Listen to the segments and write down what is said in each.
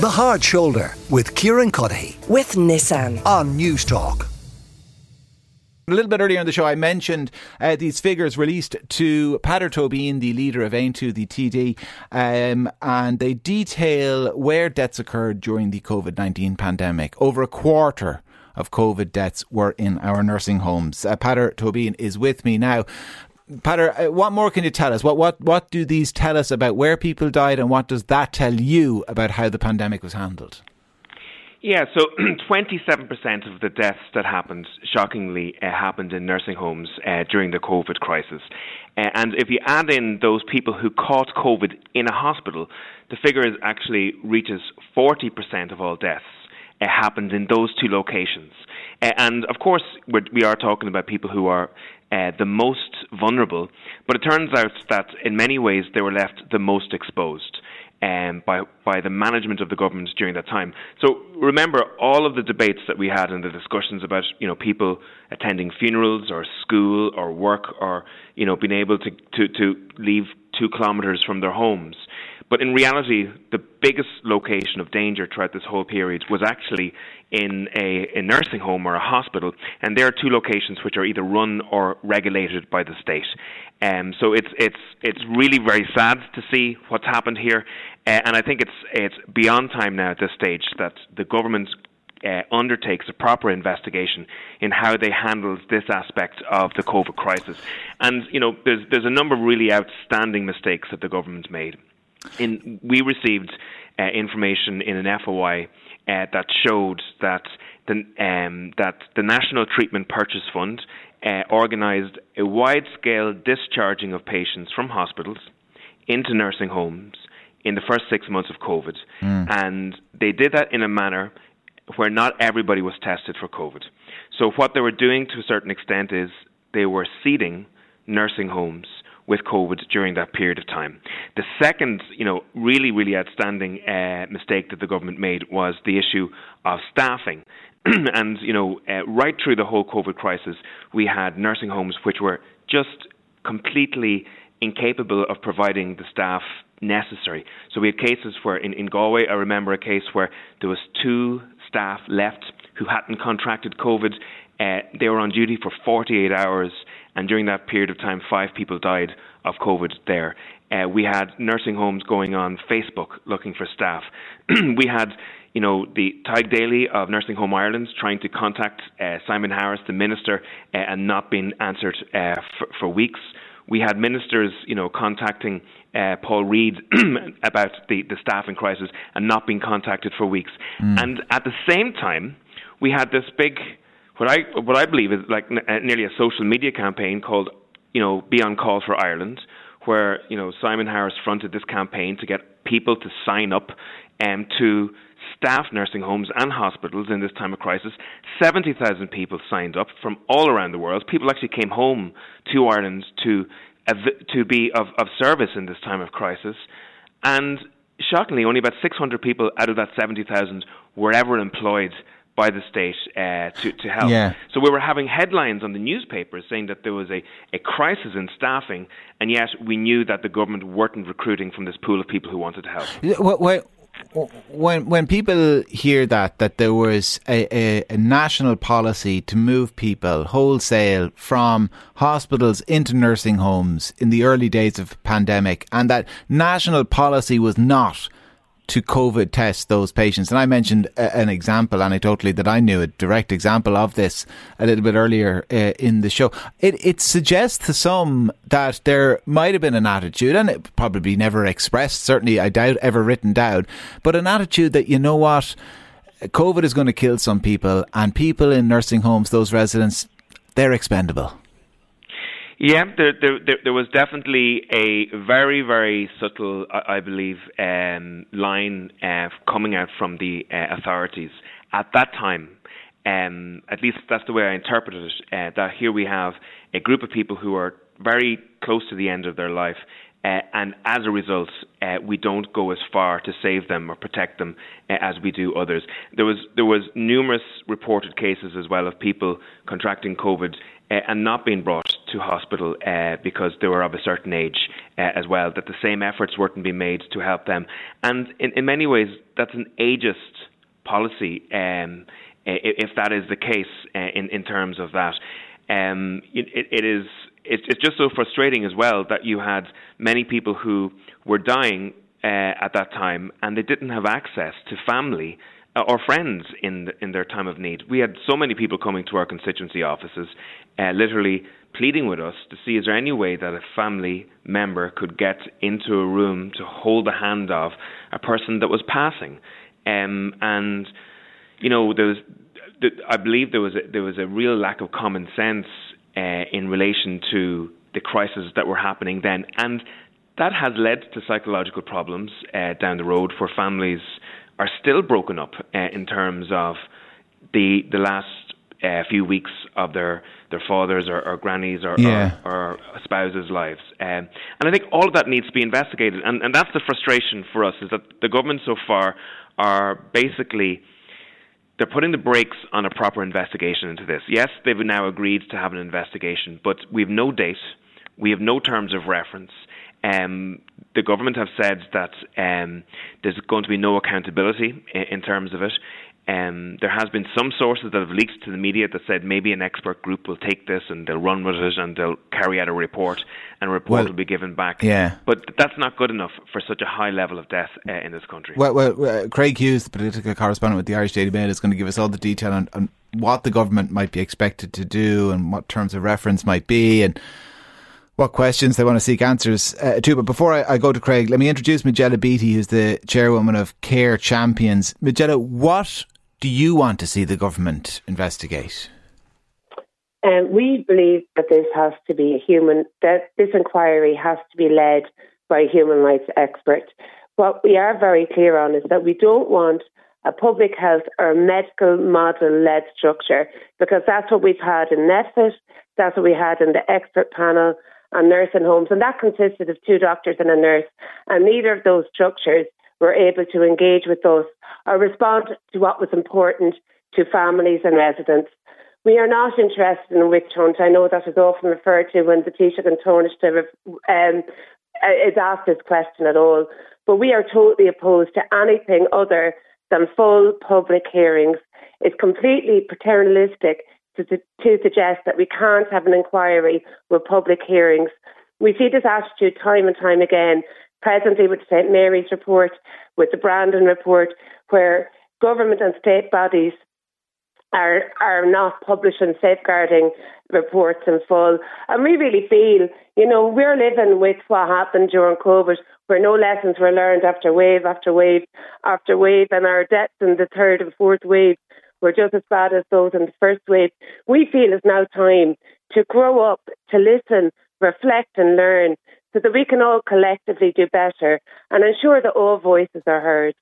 The Hard Shoulder with Kieran Cuddihy with Nissan on Newstalk. A little bit earlier in the show, I mentioned uh, these figures released to Peadar Tóibín, the leader of Aontú, the TD, um, and they detail where deaths occurred during the COVID 19 pandemic. Over a quarter of COVID deaths were in our nursing homes. Uh, Peadar Tóibín is with me now. Peadar, uh, what more can you tell us? What, what, what do these tell us about where people died and what does that tell you about how the pandemic was handled? Yeah, so 27% of the deaths that happened, shockingly, uh, happened in nursing homes uh, during the COVID crisis. Uh, and if you add in those people who caught COVID in a hospital, the figure actually reaches 40% of all deaths uh, happened in those two locations. Uh, and of course, we're, we are talking about people who are uh, the most vulnerable, but it turns out that in many ways they were left the most exposed. Um, by by the management of the government during that time. So remember all of the debates that we had and the discussions about you know people attending funerals or school or work or you know being able to to, to leave two kilometres from their homes. But in reality, the biggest location of danger throughout this whole period was actually in a, a, nursing home or a hospital, and there are two locations which are either run or regulated by the state. Um, so it's it's it's really very sad to see what's happened here, uh, and I think it's it's beyond time now at this stage that the government uh, undertakes a proper investigation in how they handled this aspect of the COVID crisis. And you know, there's there's a number of really outstanding mistakes that the government made in, we received uh, information in an FOI uh, that showed that the, um, that the National Treatment Purchase Fund uh, organised a wide scale discharging of patients from hospitals into nursing homes in the first six months of COVID. Mm. And they did that in a manner where not everybody was tested for COVID. So, what they were doing to a certain extent is they were seeding nursing homes with COVID during that period of time. The second, you know, really, really outstanding uh, mistake that the government made was the issue of staffing. and, you know, uh, right through the whole COVID crisis, we had nursing homes which were just completely incapable of providing the staff necessary. So we had cases where in, in Galway, I remember a case where there was two staff left who hadn't contracted COVID. Uh, they were on duty for 48 hours and during that period of time, five people died of COVID there. Uh, we had nursing homes going on Facebook looking for staff. we had, you know, the Tadhg Daly of Nursing Home Ireland trying to contact uh, Simon Harris, the minister, uh, and not being answered uh, for, for weeks. We had ministers, you know, contacting uh, Paul Reid about the, the staffing crisis and not being contacted for weeks. Mm. And at the same time, we had this big what I what I believe is like n- uh, nearly a social media campaign called you know Be on Call for Ireland, where you know Simon Harris fronted this campaign to get people to sign up um, to staff nursing homes and hospitals in this time of crisis. 70,000 people signed up from all around the world. People actually came home to Ireland to to be of, of service in this time of crisis. And shockingly, only about 600 people out of that 70,000 were ever employed by the state uh, to, to help. Yeah. So we were having headlines on the newspapers saying that there was a, a crisis in staffing, and yet we knew that the government weren't recruiting from this pool of people who wanted to help. When, when, when people hear that, that there was a, a, a national policy to move people wholesale from hospitals into nursing homes in the early days of pandemic, and that national policy was not to COVID test those patients. And I mentioned a, an example anecdotally that I knew, a direct example of this a little bit earlier uh, in the show. It, it suggests to some that there might have been an attitude, and it probably never expressed, certainly I doubt ever written down, but an attitude that, you know what, COVID is going to kill some people, and people in nursing homes, those residents, they're expendable. Yeah, there, there, there, was definitely a very, very subtle, I, I believe, um, line uh, coming out from the uh, authorities at that time. Um, at least that's the way I interpreted it. Uh, that here we have a group of people who are very close to the end of their life, uh, and as a result, uh, we don't go as far to save them or protect them uh, as we do others. There was there was numerous reported cases as well of people contracting COVID uh, and not being brought to hospital uh, because they were of a certain age uh, as well, that the same efforts weren't being made to help them. And in, in many ways, that's an ageist policy, um, if that is the case in, in terms of that. Um, it, it is it's, it's just so frustrating as well that you had many people who were dying uh, at that time and they didn't have access to family uh, or friends in the, in their time of need. We had so many people coming to our constituency offices, uh, literally pleading with us to see is there any way that a family member could get into a room to hold the hand of a person that was passing, um, and you know there was. I believe there was a, there was a real lack of common sense uh, in relation to the crises that were happening then, and that has led to psychological problems uh, down the road where families are still broken up uh, in terms of the the last uh, few weeks of their their fathers or, or grannies or, yeah. or, or, spouses' lives. Um, and I think all of that needs to be investigated. And, and that's the frustration for us is that the government so far are basically they're putting the brakes on a proper investigation into this. Yes, they've now agreed to have an investigation, but we have no date, we have no terms of reference. Um, the government have said that um, there's going to be no accountability in, in terms of it. Um, there has been some sources that have leaked to the media that said maybe an expert group will take this and they'll run with it and they'll carry out a report and a report well, will be given back. Yeah. But that's not good enough for such a high level of death uh, in this country. Well, well uh, Craig Hughes, the political correspondent with the Irish Daily Mail, is going to give us all the detail on, on what the government might be expected to do and what terms of reference might be and what questions they want to seek answers uh, to. But before I, I, go to Craig, let me introduce Majella Beatie, who's the chairwoman of Care Champions. Majella, what do you want to see the government investigate? Um, we believe that this has to be a human, that this inquiry has to be led by a human rights expert. What we are very clear on is that we don't want a public health or medical model led structure because that's what we've had in NPHET, that's what we had in the expert panel, on nursing homes, and that consisted of two doctors and a nurse. And neither of those structures were able to engage with us or respond to what was important to families and residents. We are not interested in witch hunt. I know that is often referred to when the Taoiseach and Taoiseach um, is asked this question at all. But we are totally opposed to anything other than full public hearings. It's completely paternalistic to, to, to suggest that we can't have an inquiry with public hearings. We see this attitude time and time again, presently with St Mary's report, with the Brandon report, where government and state bodies are are not publishing safeguarding reports in full. And we really feel, you know, we're living with what happened during COVID, where no lessons were learned after wave after wave after wave, and our deaths in the third and fourth wave were just as bad as those in the first wave. We feel it's now time to grow up, to listen, reflect, and learn so that we can all collectively do better and ensure that all voices are heard.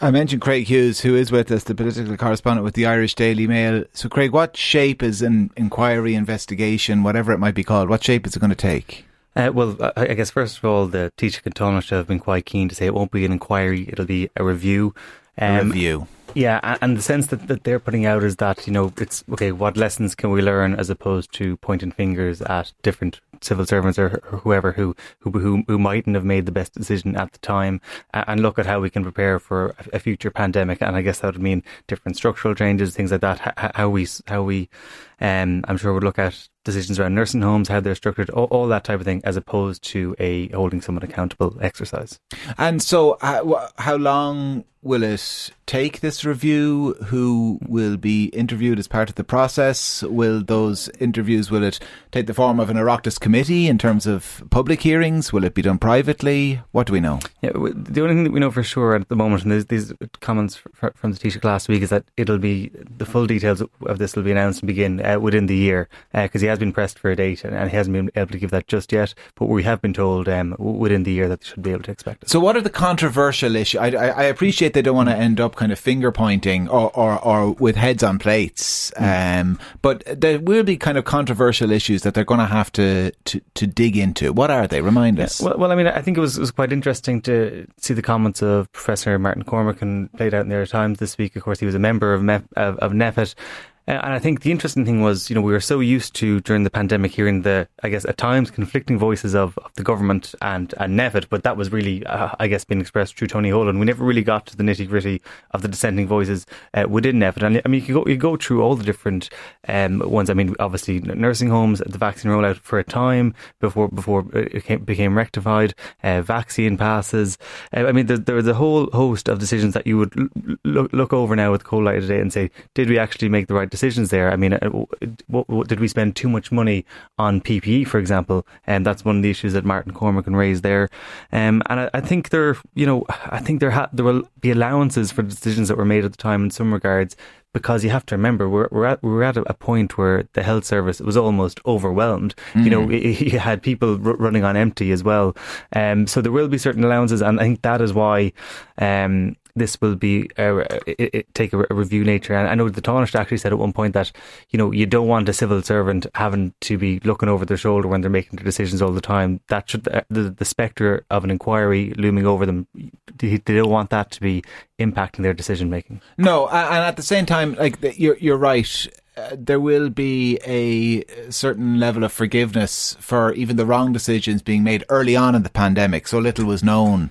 I mentioned Craig Hughes, who is with us, the political correspondent with the Irish Daily Mail. So, Craig, what shape is an inquiry, investigation, whatever it might be called, what shape is it going to take? Uh, well, I guess first of all, the Taoiseach and Taoiseach have been quite keen to say it won't be an inquiry; it'll be a review. Um, a review. Yeah, and the sense that, that they're putting out is that, you know, it's okay, what lessons can we learn as opposed to pointing fingers at different civil servants or, whoever who, who, who, who mightn't have made the best decision at the time and look at how we can prepare for a future pandemic. And I guess that would mean different structural changes, things like that, how we, how we, um, I'm sure would look at decisions around nursing homes, how they're structured, all, all, that type of thing, as opposed to a holding someone accountable exercise. And so, uh, how long will it take this review? Who will be interviewed as part of the process? Will those interviews will it take the form of an Oireachtas committee in terms of public hearings? Will it be done privately? What do we know? Yeah, the only thing that we know for sure at the moment, and these comments from the Taoiseach last week, is that it'll be the full details of this will be announced and begin uh, within the year because uh, he has been pressed for a date and, and, he hasn't been able to give that just yet. But we have been told um, within the year that they should be able to expect it. So, what are the controversial issues? I, I, I appreciate they don't want to end up kind of finger pointing or, or, or with heads on plates. Mm. Um, but there will be kind of controversial issues that they're going to have to, to, dig into. What are they? Remind us. Well, well, I mean, I think it was, it was quite interesting to see the comments of Professor Martin Cormican played out in the Times this week. Of course, he was a member of, Mef- of, of Uh, and I think the interesting thing was, you know, we were so used to during the pandemic hearing the, I guess, at times conflicting voices of, of the government and, and NPHET, but that was really, uh, I guess, being expressed through Tony Holohan. We never really got to the nitty gritty of the dissenting voices uh, within NPHET. And I mean, you go, you go through all the different um, ones. I mean, obviously, nursing homes, the vaccine rollout for a time before before it came, became rectified, uh, vaccine passes. Uh, I mean, there, there was a whole host of decisions that you would look, look over now with cold light today and say, did we actually make the right decisions there? I mean, uh, did we spend too much money on PPE, for example? And that's one of the issues that Martin Cormican can raise there. Um, and I, I, think there, you know, I think there ha- there will be allowances for the decisions that were made at the time in some regards because you have to remember we're we're at we're at a point where the health service was almost overwhelmed. Mm. You know, mm. you had people r- running on empty as well. Um, so there will be certain allowances, and I think that is why um, this will be uh, uh, it, it, take a, a, review nature. And I know the Taoiseach actually said at one point that you know you don't want a civil servant having to be looking over their shoulder when they're making their decisions all the time. That should the the, the spectre of an inquiry looming over them. They, they don't want that to be impacting their decision making. No, and at the same time, like you're you're right. Uh, there will be a certain level of forgiveness for even the wrong decisions being made early on in the pandemic. So little was known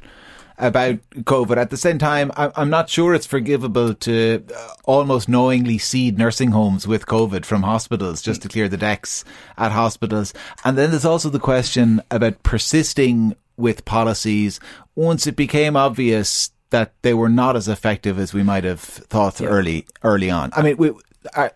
about COVID. At the same time, I'm not sure it's forgivable to uh, almost knowingly seed nursing homes with COVID from hospitals just to clear the decks at hospitals. And then there's also the question about persisting with policies once it became obvious that they were not as effective as we might have thought yeah. early early on. I mean, we,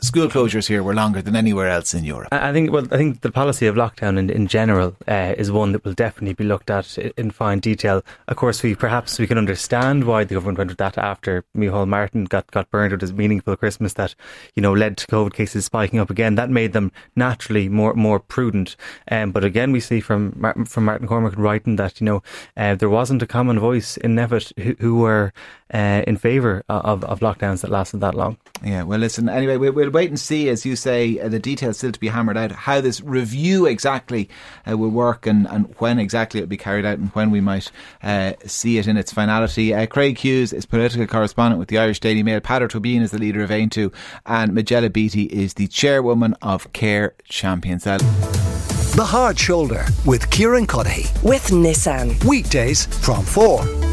school closures here were longer than anywhere else in Europe. I think well, I think the policy of lockdown in, in general uh, is one that will definitely be looked at in fine detail. Of course, we perhaps we can understand why the government went with that after Micheál Martin got got burned with his meaningful Christmas that you know led to COVID cases spiking up again. That made them naturally more more prudent. Um, but again, we see from from Martin Cormican writing that you know uh, there wasn't a common voice in NPHET who, who were uh, in favour of, of lockdowns that lasted that long. Yeah, well, listen, anyway, we'll, we'll wait and see, as you say, uh, the details still to be hammered out, how this review exactly uh, will work and, and when exactly it will be carried out and when we might uh, see it in its finality. Uh, Craig Hughes is political correspondent with the Irish Daily Mail. Peadar Tóibín is the leader of Aontú, and Majella Beatie is the chairwoman of Care Champions. The Hard Shoulder with Kieran Cuddihy. With Nissan. Weekdays from 4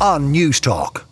on Newstalk.